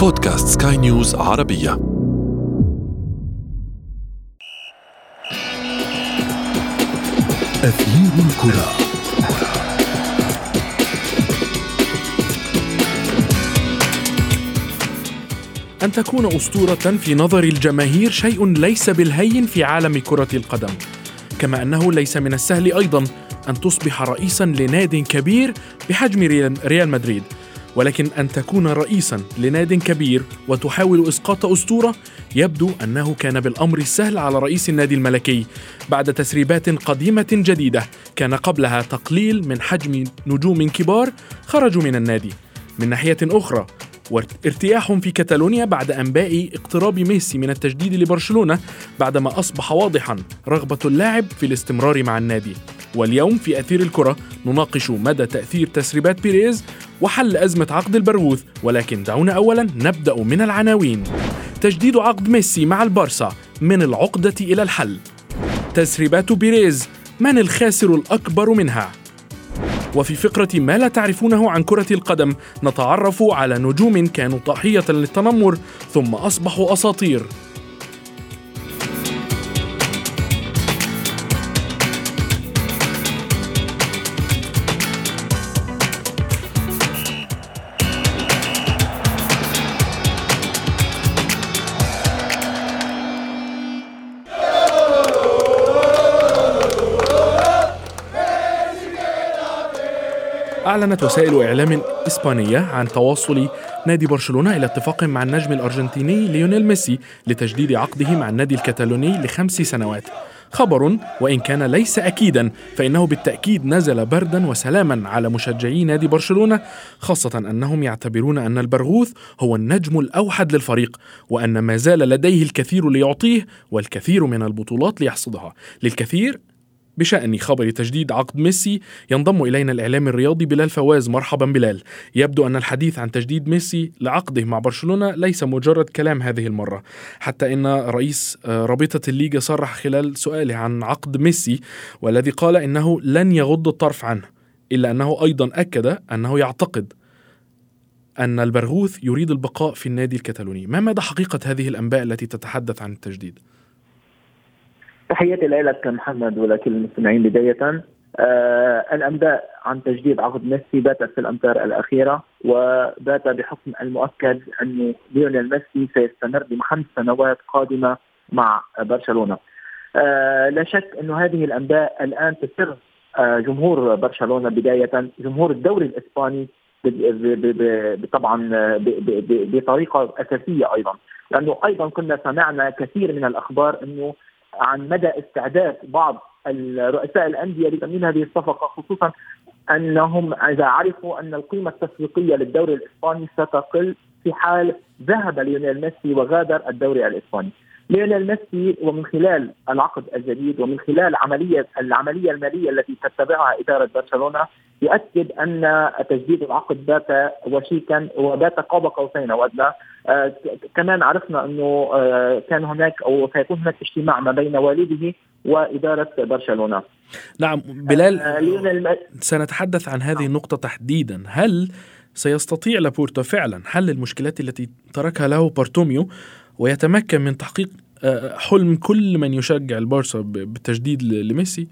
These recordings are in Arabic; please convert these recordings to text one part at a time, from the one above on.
بودكاست سكاي نيوز عربية. أثير الكرة. أن تكون أسطورة في نظر الجماهير شيء ليس بالهين في عالم كرة القدم. كما أنه ليس من السهل أيضا أن تصبح رئيسا لناد كبير بحجم ريال مدريد. ولكن أن تكون رئيسا لناد كبير وتحاول إسقاط أسطورة يبدو أنه كان بالأمر السهل على رئيس النادي الملكي بعد تسريبات قديمة جديدة كان قبلها تقليل من حجم نجوم كبار خرجوا من النادي. من ناحية أخرى وارتياح في كتالونيا بعد أنباء اقتراب ميسي من التجديد لبرشلونة بعدما أصبح واضحا رغبة اللاعب في الاستمرار مع النادي. واليوم في أثير الكرة نناقش مدى تأثير تسريبات بيريز وحل أزمة عقد البرغوث ولكن دعونا أولا نبدأ من العناوين. تجديد عقد ميسي مع البارسا من العقدة إلى الحل. تسريبات بيريز من الخاسر الأكبر منها. وفي فقرة ما لا تعرفونه عن كرة القدم نتعرف على نجوم كانوا ضحية للتنمر ثم أصبحوا أساطير. أعلنت وسائل إعلام إسبانية عن تواصل نادي برشلونة إلى اتفاق مع النجم الأرجنتيني ليونيل ميسي لتجديد عقده مع النادي الكتالوني لخمس سنوات. خبر وإن كان ليس أكيدا فإنه بالتأكيد نزل بردا وسلاما على مشجعي نادي برشلونة خاصة أنهم يعتبرون أن البرغوث هو النجم الأوحد للفريق وأن ما زال لديه الكثير ليعطيه والكثير من البطولات ليحصدها. للكثير بشأن خبر تجديد عقد ميسي ينضم إلينا الإعلام الرياضي بلال فواز. مرحبا بلال. يبدو أن الحديث عن تجديد ميسي لعقده مع برشلونة ليس مجرد كلام هذه المرة حتى إن رئيس آه، رابطة الليغا صرح خلال سؤاله عن عقد ميسي والذي قال إنه لن يغض الطرف عنه إلا أنه أيضا أكد أنه يعتقد أن البرغوث يريد البقاء في النادي الكتالوني. ما مدى حقيقة هذه الأنباء التي تتحدث عن التجديد؟ تحياتي لك محمد ولكل المستمعين بداية. آه الأنباء عن تجديد عقد ميسي باتت في الأمتار الأخيرة وبات بحكم المؤكد أن ليونيل ميسي سيستمر بخمس سنوات قادمة مع برشلونة. آه لا شك أن هذه الأنباء الآن تسر آه جمهور برشلونة بداية جمهور الدوري الإسباني طبعا بطريقة أساسية أيضا. لأنه أيضا كنا سمعنا كثير من الأخبار أنه عن مدى استعداد بعض رؤساء الأندية لتمويل هذه الصفقة خصوصا أنهم إذا عرفوا أن القيمة التسويقية للدوري الإسباني ستقل في حال ذهب ليونيل ميسي وغادر الدوري الإسباني. ليونيل ميسي ومن خلال العقد الجديد ومن خلال عملية العملية المالية التي تتبعها إدارة برشلونة يؤكد أن تجديد العقد بات وشيكا وبات قاب قوسين. أو ادنى آه كمان عرفنا أنه آه كان هناك أو سيكون هناك اجتماع ما بين والده وإدارة برشلونة. نعم بلال آه سنتحدث عن هذه النقطة تحديدا. هل سيستطيع لابورتا فعلا؟ حل المشكلات التي تركها له بارتوميو ويتمكن من تحقيق آه، حلم كل من يشجع البارسا بالتجديد لميسي؟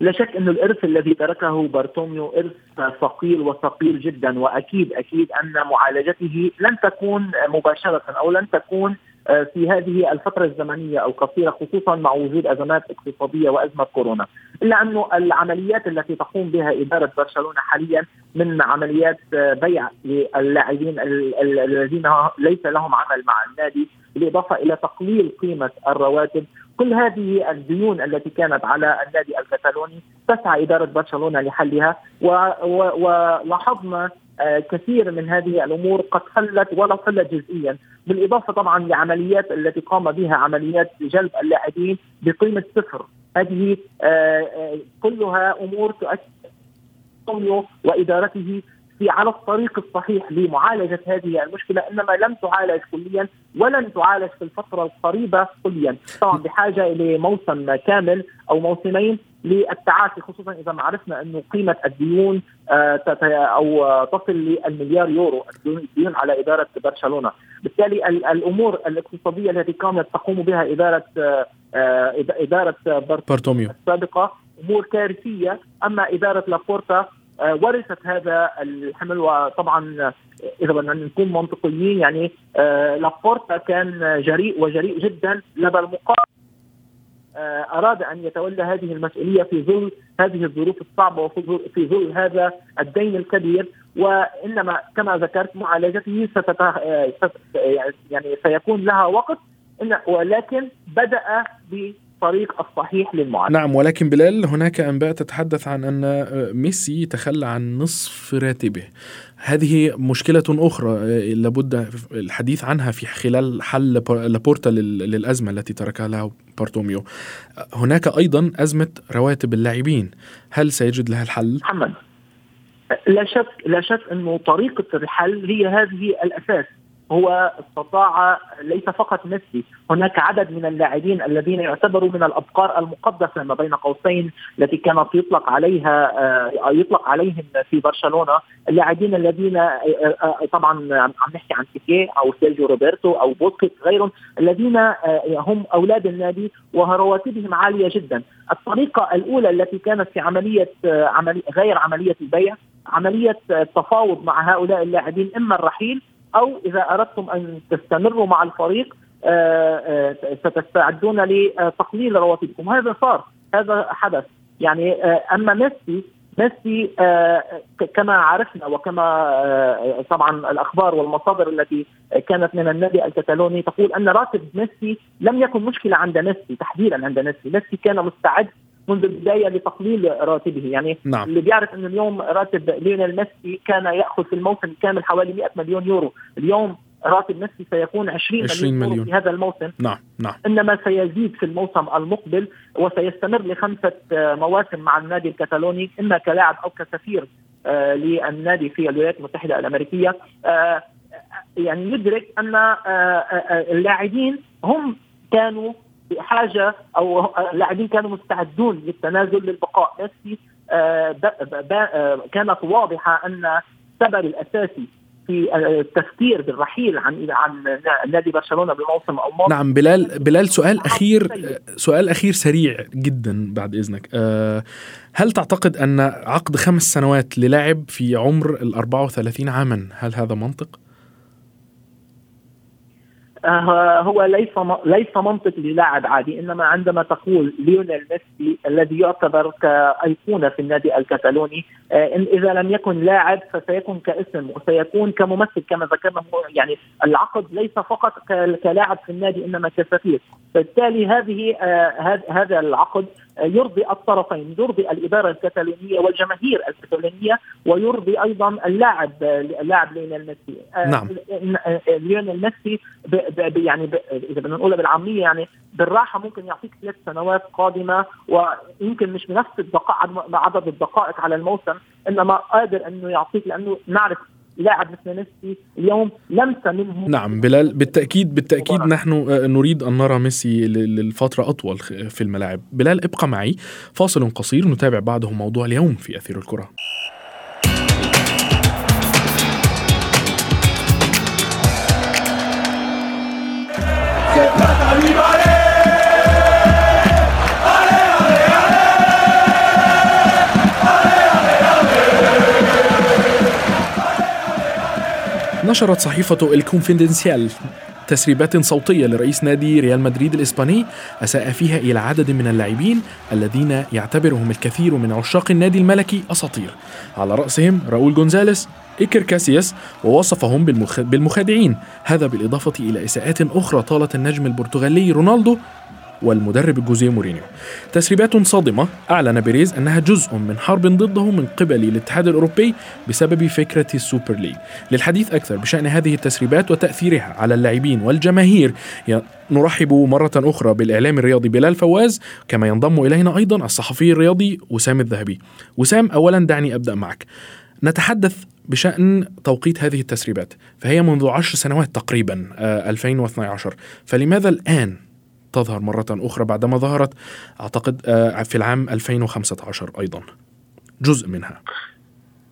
لا شك إنه الإرث الذي تركه بارتوميو إرث ثقيل وثقيل جدا وأكيد أكيد أن معالجته لن تكون مباشرة أو لن تكون آه، في هذه الفترة الزمنية القصيرة خصوصا مع وجود أزمات اقتصادية وأزمة كورونا. إلا أنه العمليات التي تقوم بها إدارة برشلونة حاليا من عمليات بيع للاعبين الذين ليس لهم عمل مع النادي بالإضافة إلى تقليل قيمة الرواتب. كل هذه الديون التي كانت على النادي الكتالوني تسعى إدارة برشلونة لحلها ولاحظنا آه، كثير من هذه الأمور قد خلت ولو خلت جزئيا. بالإضافة طبعا لعمليات التي قام بها عمليات جلب اللاعبين بقيمة صفر. هذه آه، آه، كلها أمور تؤكد وإدارته في على الطريق الصحيح لمعالجة هذه المشكلة إنما لم تعالج كليا ولن تعالج في الفترة القريبة كليا، طبعا بحاجة لموسم كامل أو موسمين للتعافي خصوصا إذا ما عرفنا إنه قيمة الديون آه، أو تصل للمليار يورو الديون على إدارة برشلونه، بالتالي الأمور الاقتصادية التي كانت تقوم بها إدارة آه، إدارة بارتوميو. السابقة أمور كارثية، أما إدارة لابورتا ورثت هذا الحمل. وطبعا إذا بدنا نكون منطقيين يعني لابورتا كان جريء وجريء جدا. لدى المقابل آه، أراد أن يتولى هذه المسؤولية في ظل هذه الظروف الصعبة وفي ظل هذا الدين الكبير. وإنما كما ذكرت معالجته ستت... آه، يعني سيكون لها وقت. ولكن بدأ الطريق الصحيح للمعالجه نعم ولكن بلال هناك أنباء تتحدث عن أن ميسي تخلى عن نصف راتبه. هذه مشكلة أخرى لابد الحديث عنها في خلال حل لابورتا للأزمة التي تركها له بارتوميو. هناك أيضا أزمة رواتب اللاعبين. هل سيجد لها الحل؟ محمد لا شك لا شك انه طريقة الحل هي هذه الأساس. هو استطاع ليس فقط ميسي هناك عدد من اللاعبين الذين يعتبروا من الأبقار المقدسة ما بين قوسين التي كانت يطلق عليها آه، يطلق عليهم في برشلونة. اللاعبين الذين آه، آه، طبعا عم نحكي عن بيكيه أو سيرجيو روبرتو أو بوسكيتس غيرهم الذين هم أولاد النادي ورواتبهم عالية جدا. الطريقة الأولى التي كانت في عملية عملي غير عملية البيع عملية التفاوض مع هؤلاء اللاعبين إما الرحيل أو إذا أردتم أن تستمروا مع الفريق آه، آه، ستستعدون لتقليل رواتبكم. هذا صار هذا حدث. يعني آه، أما ميسي ميسي كما عرفنا وكما طبعا الأخبار والمصادر التي كانت من النادي الكتالوني تقول أن راتب ميسي لم يكن مشكلة عند ميسي تحديدا عند ميسي، ميسي كان مستعد منذ البداية لتقليل راتبه. يعني نعم. اللي بيعرف انه اليوم راتب ليونيل ميسي كان يأخذ في الموسم الكامل حوالي 100 مليون يورو. اليوم راتب ميسي سيكون 20, 20 مليون, مليون. في هذا الموسم. نعم نعم. إنما سيزيد في الموسم المقبل وسيستمر لخمسة مواسم مع النادي الكتالوني إما كلاعب أو كسفير آه للنادي في الولايات المتحدة الأمريكية. آه يعني يدرك أن آه, آه، اللاعبين هم كانوا بحاجة أو اللاعبين كانوا مستعدون للتنازل للبقاء. ميسي آه، آه، كانت واضحة أن السبب الأساسي في التفكير بالرحيل عن عن نادي برشلونة بالموسم الماضي نعم بلال بلال سؤال اخير سؤال أخير سريع جدا بعد إذنك. آه، هل تعتقد أن عقد خمس سنوات للاعب في عمر ال 34 عاما هل هذا منطق؟ آه، هو ليس ليس منطق للاعب عادي إنما عندما تقول ليونيل ميسي الذي يعتبر كأيقونة في النادي الكتالوني آه، إن إذا لم يكن لاعب فسيكون كاسم وسيكون كممثل كما ذكرنا يعني العقد ليس فقط كلاعب في النادي إنما كسفير بالتالي هذه آه، هذا العقد يرضي الطرفين يرضي الإدارة الكتالونية والجماهير الكتالونية ويرضي أيضا اللاعب اللاعب ليونيل ميسي. نعم. ليونيل ميسي يعني إذا بدنا نقولها بالعامية يعني بالراحة ممكن يعطيك ثلاث سنوات قادمة ويمكن مش بنفس الدقائق عدد الدقائق على الموسم إنما قادر إنه يعطيك لأنه نعرف لاعب مثل ميسي اليوم لمسه منه نعم بلال بالتاكيد بالتأكيد مباراة. نحن آه، نريد أن نرى ميسي للفترة أطول في الملاعب. بلال ابقى معي. فاصل قصير نتابع بعده موضوع اليوم في أثير الكرة. نشرت صحيفة الكونفيدنسيال تسريبات صوتية لرئيس نادي ريال مدريد الإسباني أساء فيها إلى عدد من اللاعبين الذين يعتبرهم الكثير من عشاق النادي الملكي أساطير. على رأسهم راؤول جونزاليس إيكر كاسياس ووصفهم بالمخادعين. هذا بالإضافة إلى إساءات أخرى طالت النجم البرتغالي رونالدو والمدرب جوزيه مورينيو. تسريبات صادمة أعلن بيريز أنها جزء من حرب ضده من قبل الاتحاد الأوروبي بسبب فكرة ال Super League. للحديث أكثر بشأن هذه التسريبات وتأثيرها على اللاعبين والجماهير. نرحب مرة أخرى بالإعلامي الرياضي بلال فواز كما ينضم إلينا أيضا الصحفي الرياضي وسام الذهبي. وسام أولا دعني أبدأ معك. نتحدث بشأن توقيت هذه التسريبات فهي منذ عشر سنوات تقريبا 2012 فلماذا الآن؟ تظهر مرة أخرى بعدما ظهرت أعتقد في العام 2015 أيضا. جزء منها.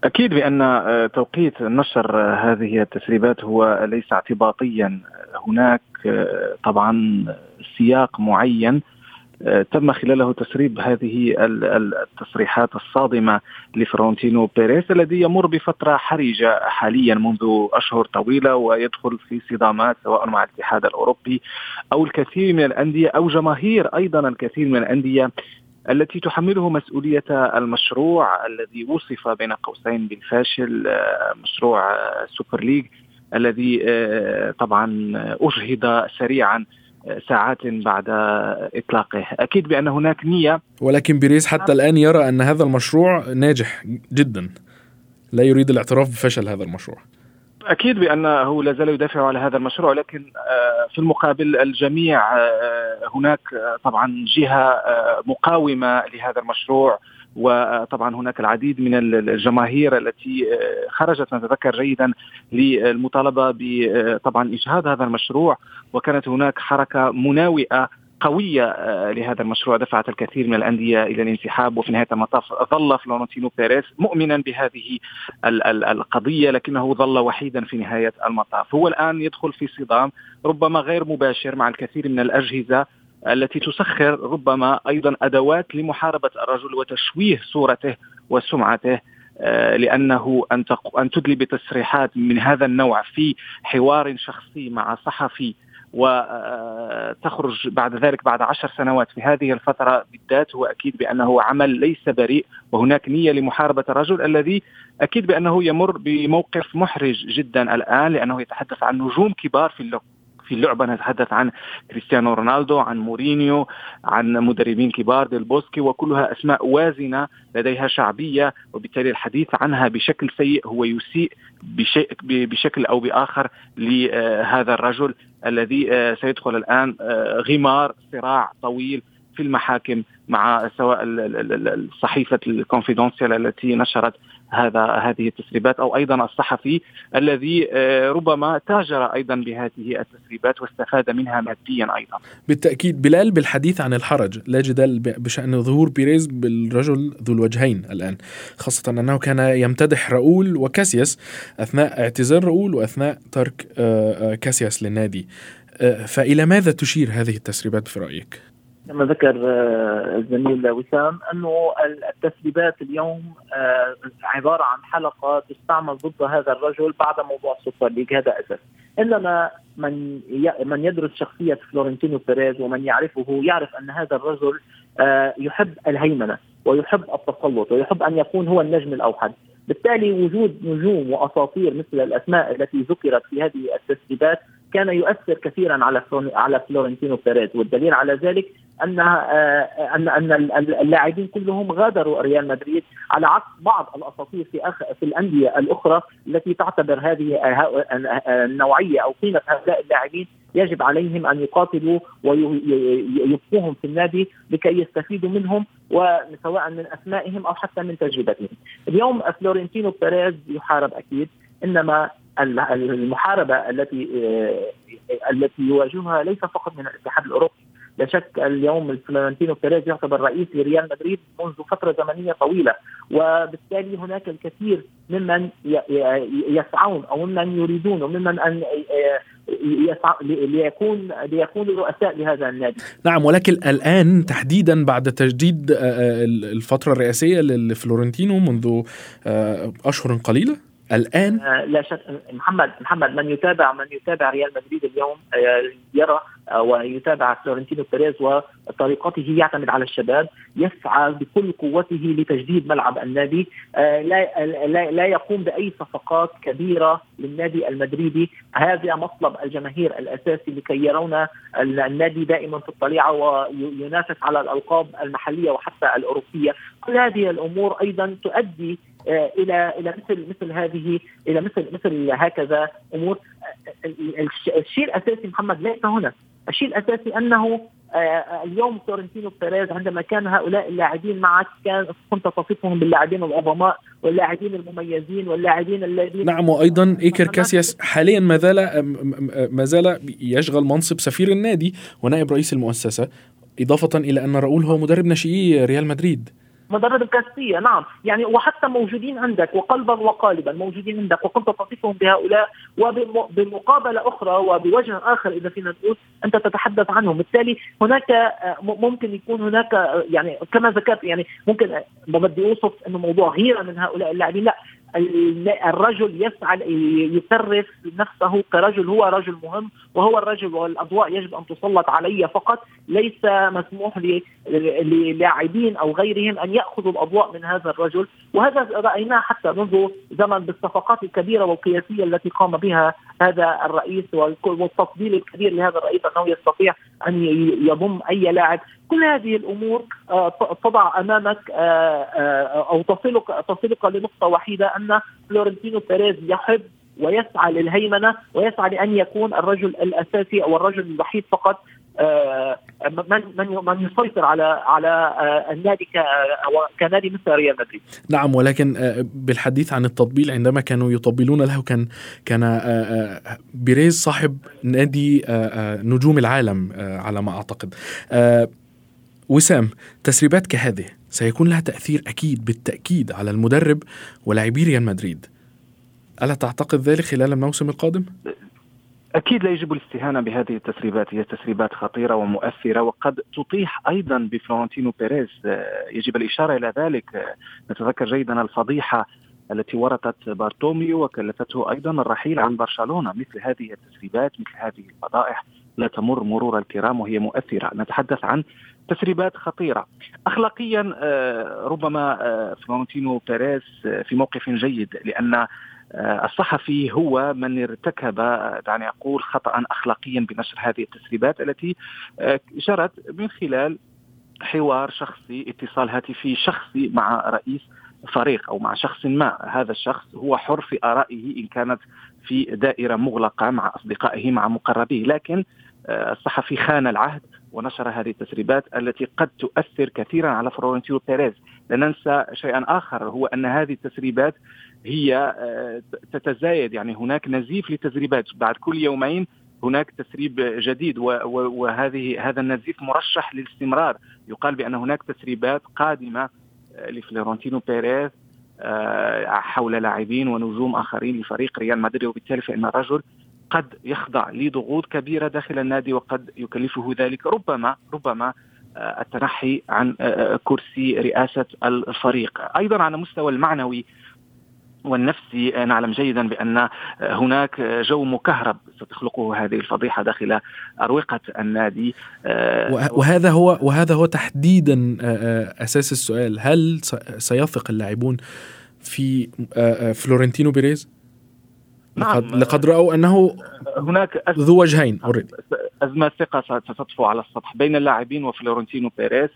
أكيد بأن آه، توقيت نشر آه، هذه التسريبات هو ليس اعتباطيا. هناك آه، طبعا سياق معين تم خلاله تسريب هذه التصريحات الصادمة لفرونتينو بيريز الذي يمر بفترة حرجة حاليا منذ أشهر طويلة ويدخل في صدامات سواء مع الاتحاد الأوروبي أو الكثير من الأندية أو جماهير أيضا الكثير من الأندية التي تحمله مسؤولية المشروع الذي وصف بين قوسين بالفاشل آه، مشروع آه، Super League الذي آه، طبعا أجهض سريعا ساعات بعد إطلاقه. أكيد بأن هناك نية. ولكن بيريز حتى الآن يرى أن هذا المشروع ناجح جدا. لا يريد الاعتراف بفشل هذا المشروع. أكيد بأنه لا زال يدافع على هذا المشروع لكن في المقابل الجميع هناك طبعا جهة مقاومة لهذا المشروع. وطبعا هناك العديد من الجماهير التي خرجت نتذكر جيدا للمطالبة بطبعا اجهاض هذا المشروع. وكانت هناك حركة مناوئة قوية آه، لهذا المشروع. دفعت الكثير من الأندية إلى الانسحاب وفي نهاية المطاف ظل فلورنتينو بيريز مؤمنا بهذه القضية لكنه ظل وحيدا في نهاية المطاف. هو الآن يدخل في صدام ربما غير مباشر مع الكثير من الأجهزة التي تسخر ربما أيضا أدوات لمحاربة الرجل وتشويه صورته وسمعته آه، لأنه أن أن تدلي بتصريحات من هذا النوع في حوار شخصي مع صحفي وتخرج بعد ذلك بعد عشر سنوات في هذه الفترة بالذات هو أكيد بأنه عمل ليس بريء وهناك نية لمحاربة الرجل الذي أكيد بأنه يمر بموقف محرج جدا الآن لأنه يتحدث عن نجوم كبار في في اللعبة نتحدث عن كريستيانو رونالدو عن مورينيو عن مدربين كبار ديل بوسكي وكلها أسماء وازنة لديها شعبية وبالتالي الحديث عنها بشكل سيء هو يسيء بشكل أو بآخر لهذا الرجل الذي آه، سيدخل الآن آه، غمار صراع طويل في المحاكم مع سواء صحيفة الكونفيدونسيال التي نشرت هذا هذه التسريبات أو أيضا الصحفي الذي آه، ربما تاجر أيضا بهذه التسريبات واستفاد منها ماديا أيضا. بالتأكيد بلال بالحديث عن الحرج لا جدال بشأن ظهور بيريز بالرجل ذو الوجهين الآن خاصة أنه كان يمتدح راؤول وكاسياس أثناء اعتزال راؤول وأثناء ترك آه، آه، كاسياس للنادي. فإلى ماذا تشير هذه التسريبات في رأيك؟ كما ذكر آه، الزميل وسام أنه التسريبات اليوم آه، عبارة عن حلقة تستعمل ضد هذا الرجل بعد موضوع السوبر ليج. هذا أساس. انما من من يدرس شخصية فلورنتينو بيريز ومن يعرفه يعرف أن هذا الرجل آه، يحب الهيمنة ويحب التسلط ويحب أن يكون هو النجم الأوحد. بالتالي وجود نجوم وأساطير مثل الأسماء التي ذكرت في هذه التسريبات كان يؤثر كثيرا على على فلورنتينو بيريز والدليل على ذلك ان آه، ان أن اللاعبين كلهم غادروا ريال مدريد على عكس بعض الأساطير في أخ في الأندية الأخرى التي تعتبر هذه النوعية أو قيمة هؤلاء اللاعبين يجب عليهم أن يقاتلوا ويبقوهم في النادي لكي يستفيدوا منهم وسواء من اسمائهم أو حتى من تجربتهم. اليوم فلورنتينو بيريز يحارب أكيد إنما المحاربة التي آه، التي يواجهها ليس فقط من الاتحاد الأوروبي. لا شك اليوم فلورنتينو بيريز يعتبر رئيس لريال مدريد منذ فترة زمنية طويلة. وبالتالي هناك الكثير ممن يسعون أو ممن يريدون وممن أن يسعى ليكون ليكونوا رؤساء لهذا النادي. نعم ولكن الآن تحديدا بعد تجديد الفترة الرئاسية لفلورنتينو منذ أشهر قليلة؟ الآن؟ آه، لا شك محمد محمد من يتابع من يتابع ريال مدريد اليوم آه، يرى آه، ويتابع فلورنتينو بيريز وطريقته يعتمد على الشباب يسعى بكل قوته لتجديد ملعب النادي لا لا, لا يقوم بأي صفقات كبيرة للنادي المدريدي. هذا مطلب الجماهير الأساسي لكي يرون النادي دائما في الطليعة وينافس على الألقاب المحلية وحتى الأوروبية. كل هذه الأمور أيضا تؤدي إلى إلى مثل مثل هذه إلى مثل مثل هكذا أمور. الشيء الأساسي محمد ليس هنا. الشيء الأساسي أنه آه، اليوم فلورنتينو بيريز عندما كان هؤلاء اللاعبين معك كان كنت تصفهم باللاعبين العظماء واللاعبين المميزين واللاعبين الذين نعم وأيضا إيكر كاسياس حاليا ما زال ما زال يشغل منصب سفير النادي ونائب رئيس المؤسسة إضافة إلى أن راؤول هو مدرب ناشئي ريال مدريد. مدرب الكاسية نعم. يعني وحتى موجودين عندك وقلبا وقالبا موجودين عندك وكنت تصفهم بهؤلاء وبمقابلة أخرى وبوجه آخر إذا فينا نقول أنت تتحدث عنهم. بالتالي هناك آه، ممكن يكون هناك آه، يعني كما ذكرت يعني ممكن ما بدي أوصف أنه موضوع غيرة من هؤلاء اللاعبين. لا الرجل يسعى يكرس نفسه كرجل هو رجل مهم وهو الرجل والأضواء يجب أن تسلط علي فقط. ليس مسموح للاعبين أو غيرهم أن يأخذوا الأضواء من هذا الرجل. وهذا رأيناه حتى منذ زمن بالصفقات الكبيرة والقياسية التي قام بها هذا الرئيس والتفضيل الكبير لهذا الرئيس أنه يستطيع أن يضم أي لاعب. كل هذه الأمور آه، تضع أمامك آه، آه، أو تصلك تصلك لنقطة وحيدة أن فلورنتينو بيريز يحب ويسعى للهيمنة ويسعى لأن يكون الرجل الأساسي أو الرجل الوحيد فقط من من من يسيطر على على النادي كنادي مثل ريال مدريد. نعم ولكن بالحديث عن التطبيل عندما كانوا يطبلون له كان كان بيريز صاحب نادي نجوم العالم على ما أعتقد. وسام تسريبات كهذه. سيكون لها تأثير أكيد بالتأكيد على المدرب ولاعبي ريال مدريد. ألا تعتقد ذلك خلال الموسم القادم؟ أكيد لا يجب الاستهانة بهذه التسريبات. هي تسريبات خطيرة ومؤثرة وقد تطيح أيضا بفلورنتينو بيريز. يجب الإشارة إلى ذلك. نتذكر جيدا الفضيحة التي ورطت بارتوميو وكلفته أيضا الرحيل عن برشلونة. مثل هذه التسريبات مثل هذه الفضائح لا تمر مرور الكرام وهي مؤثرة. نتحدث عن تسريبات خطيرة. أخلاقيا آه، ربما آه، فلورنتينو بيريز آه، في موقف جيد لأن الصحفي هو من ارتكب دعني أقول خطأ أخلاقيا بنشر هذه التسريبات التي جرت من خلال حوار شخصي اتصال هاتفي شخصي مع رئيس فريق أو مع شخص ما. هذا الشخص هو حر في آرائه إن كانت في دائرة مغلقة مع أصدقائه مع مقربيه. لكن الصحفي خان العهد ونشر هذه التسريبات التي قد تؤثر كثيرا على فلورنتينو بيريز. لا ننسى شيئا آخر هو أن هذه التسريبات هي آه، تتزايد. يعني هناك نزيف لتسريبات. بعد كل يومين هناك تسريب جديد وهذه هذا النزيف مرشح للاستمرار. يقال بأن هناك تسريبات قادمة آه، لفلورنتينو بيريز آه، حول لاعبين ونجوم آخرين لفريق ريال مدريد. وبالتالي فإن الرجل قد يخضع لضغوط كبيرة داخل النادي وقد يكلفه ذلك. ربما ربما آه، التنحي عن آه، آه، كرسي رئاسة الفريق. أيضا على المستوى المعنوي والنفسي نعلم جيدا بأن هناك جو مكهرب ستخلقه هذه الفضيحة داخل أروقة النادي وهذا هو وهذا هو تحديدا أساس السؤال. هل سيثق اللاعبون في فلورنتينو بيريز؟ لقد, نعم. لقد رأوا أنه هناك ذو وجهين أزمة ثقة ستطفو على السطح بين اللاعبين وفلورنتينو بيريز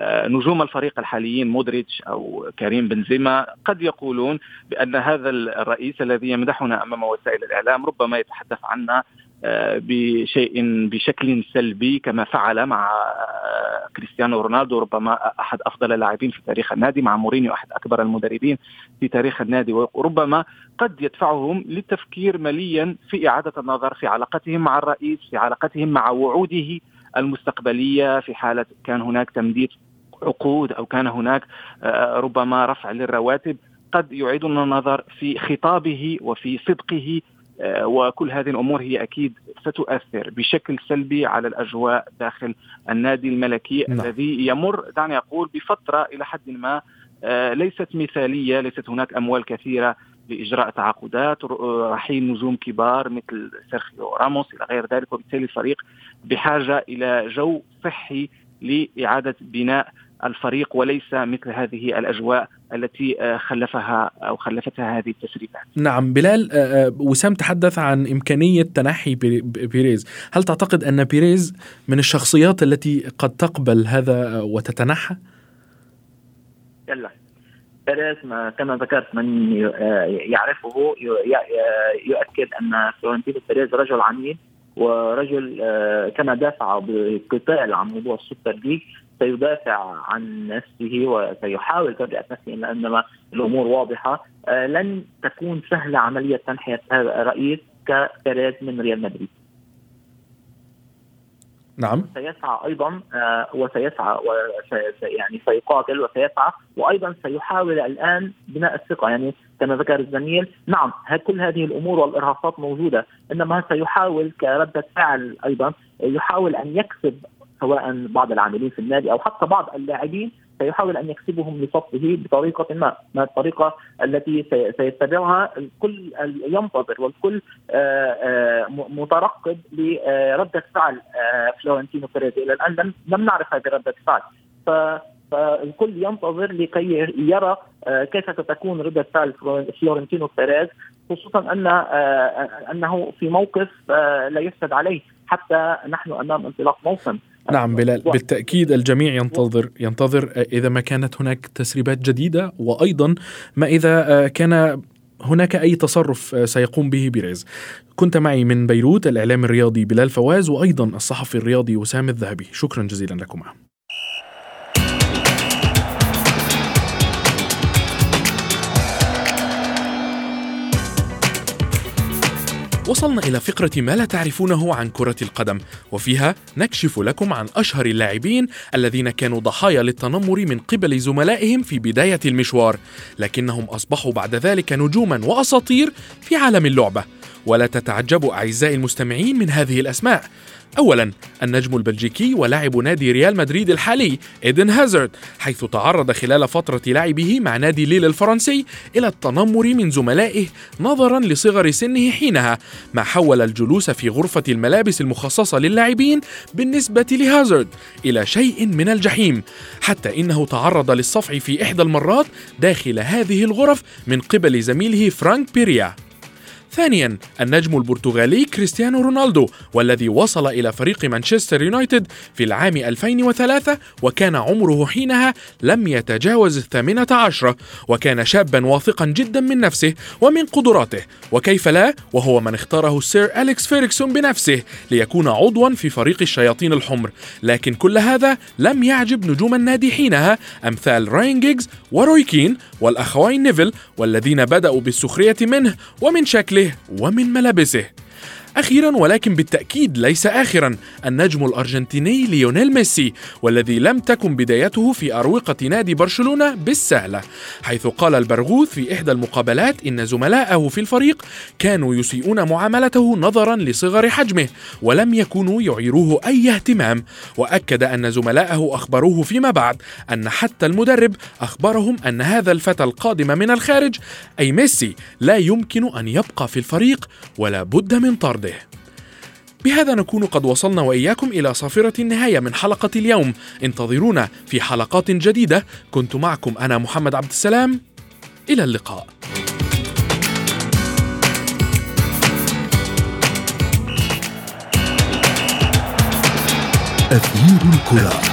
آه، نجوم الفريق الحاليين مودريتش أو كريم بنزيما قد يقولون بأن هذا الرئيس الذي يمدحنا أمام وسائل الإعلام ربما يتحدث عنا بشيء بشكل سلبي كما فعل مع آه، كريستيانو رونالدو ربما أحد أفضل اللاعبين في تاريخ النادي مع مورينيو أحد أكبر المدربين في تاريخ النادي. وربما قد يدفعهم للتفكير مليا في إعادة النظر في علاقتهم مع الرئيس في علاقتهم مع وعوده المستقبلية في حالة كان هناك تمديد عقود أو كان هناك آه، ربما رفع للرواتب. قد يعيدون النظر في خطابه وفي صدقه وكل هذه الأمور هي أكيد ستؤثر بشكل سلبي على الأجواء داخل النادي الملكي نعم. الذي يمر دعني أقول بفترة إلى حد ما آه، ليست مثالية ليست هناك أموال كثيرة لإجراء تعاقدات رحيل نجوم كبار مثل سيرخيو راموس إلى غير ذلك وبالتالي الفريق بحاجة إلى جو صحي لإعادة بناء الفريق وليس مثل هذه الأجواء التي آه، خلفها أو خلفتها هذه التسريبات. نعم بلال آه، آه، وسام تحدث عن إمكانية تنحي بيريز، هل تعتقد أن بيريز من الشخصيات التي قد تقبل هذا وتتنحى؟ لا بيريز كما ذكرت من يعرفه يؤكد أن فلورنتينو بيريز رجل عنيد ورجل كما دافع بقتال عن موضوع السوبر ليج سيدافع عن نفسه وسيحاول تبرئة نفسه إنما الأمور واضحة. لن تكون سهلة عملية تنحية هذا الرئيس كبيريز من ريال مدريد. نعم. سيسعى أيضا آه، وسيسعى يعني سيقاتل وسيسعى وأيضا سيحاول الآن بناء الثقة. يعني كما ذكر الزميل نعم كل هذه الأمور والإرهاصات موجودة إنما سيحاول كردة فعل أيضا يحاول أن يكسب سواء بعض العاملين في النادي أو حتى بعض اللاعبين سيحاول أن يكسبهم لصفه بطريقة ما، ما الطريقة التي سيتبعها الكل ينتظر والكل آه، آه، مترقب لرده فعل آه، فلورنتينو بيريز إلى الآن لم نعرف هذه ردة الفعل فالكل ينتظر لكي يرى كيف ستكون ردة فعل فلورنتينو بيريز خصوصا أن أنه في موقف لا يحسد عليه حتى نحن أمام انطلاق موسم. نعم بلال بالتأكيد الجميع ينتظر ينتظر إذا ما كانت هناك تسريبات جديدة وأيضا ما إذا كان هناك أي تصرف سيقوم به بيريز كنت معي من بيروت الإعلام الرياضي بلال فواز وأيضا الصحفي الرياضي وسام الذهبي. شكرا جزيلا لكما. وصلنا إلى فقرة ما لا تعرفونه عن كرة القدم وفيها نكشف لكم عن أشهر اللاعبين الذين كانوا ضحايا للتنمر من قبل زملائهم في بداية المشوار لكنهم أصبحوا بعد ذلك نجوما وأساطير في عالم اللعبة. ولا تتعجبوا أعزائي المستمعين من هذه الأسماء. أولا النجم البلجيكي ولاعب نادي ريال مدريد الحالي إيدن هازارد حيث تعرض خلال فترة لعبه مع نادي ليل الفرنسي إلى التنمر من زملائه نظرا لصغر سنه حينها ما حول الجلوس في غرفة الملابس المخصصة للاعبين بالنسبة لهازارد إلى شيء من الجحيم حتى إنه تعرض للصفع في إحدى المرات داخل هذه الغرف من قبل زميله فرانك بيريا. ثانيا النجم البرتغالي كريستيانو رونالدو والذي وصل إلى فريق مانشستر يونايتد في العام 2003 وكان عمره حينها لم يتجاوز الثامنة عشرة وكان شابا واثقا جدا من نفسه ومن قدراته وكيف لا وهو من اختاره السير أليكس فيرغسون بنفسه ليكون عضوا في فريق الشياطين الحمر. لكن كل هذا لم يعجب نجوم النادي حينها أمثال راين غيغز وروي كين والأخوين نيفل والذين بدأوا بالسخرية منه ومن شكله ومن ملابسه. أخيرا ولكن بالتأكيد ليس آخرا. النجم الأرجنتيني ليونيل ميسي والذي لم تكن بدايته في أروقة نادي برشلونة بالسهلة. حيث قال البرغوث في إحدى المقابلات إن زملائه في الفريق كانوا يسيئون معاملته نظرا لصغر حجمه ولم يكونوا يعيروه أي اهتمام. وأكد أن زملائه أخبروه فيما بعد أن حتى المدرب أخبرهم أن هذا الفتى القادم من الخارج أي ميسي لا يمكن أن يبقى في الفريق ولا بد من طرد. عرضه بهذا نكون قد وصلنا وإياكم إلى صافرة النهاية من حلقة اليوم. انتظرونا في حلقات جديدة. كنت معكم أنا محمد عبد السلام. إلى اللقاء. أثير الكرة.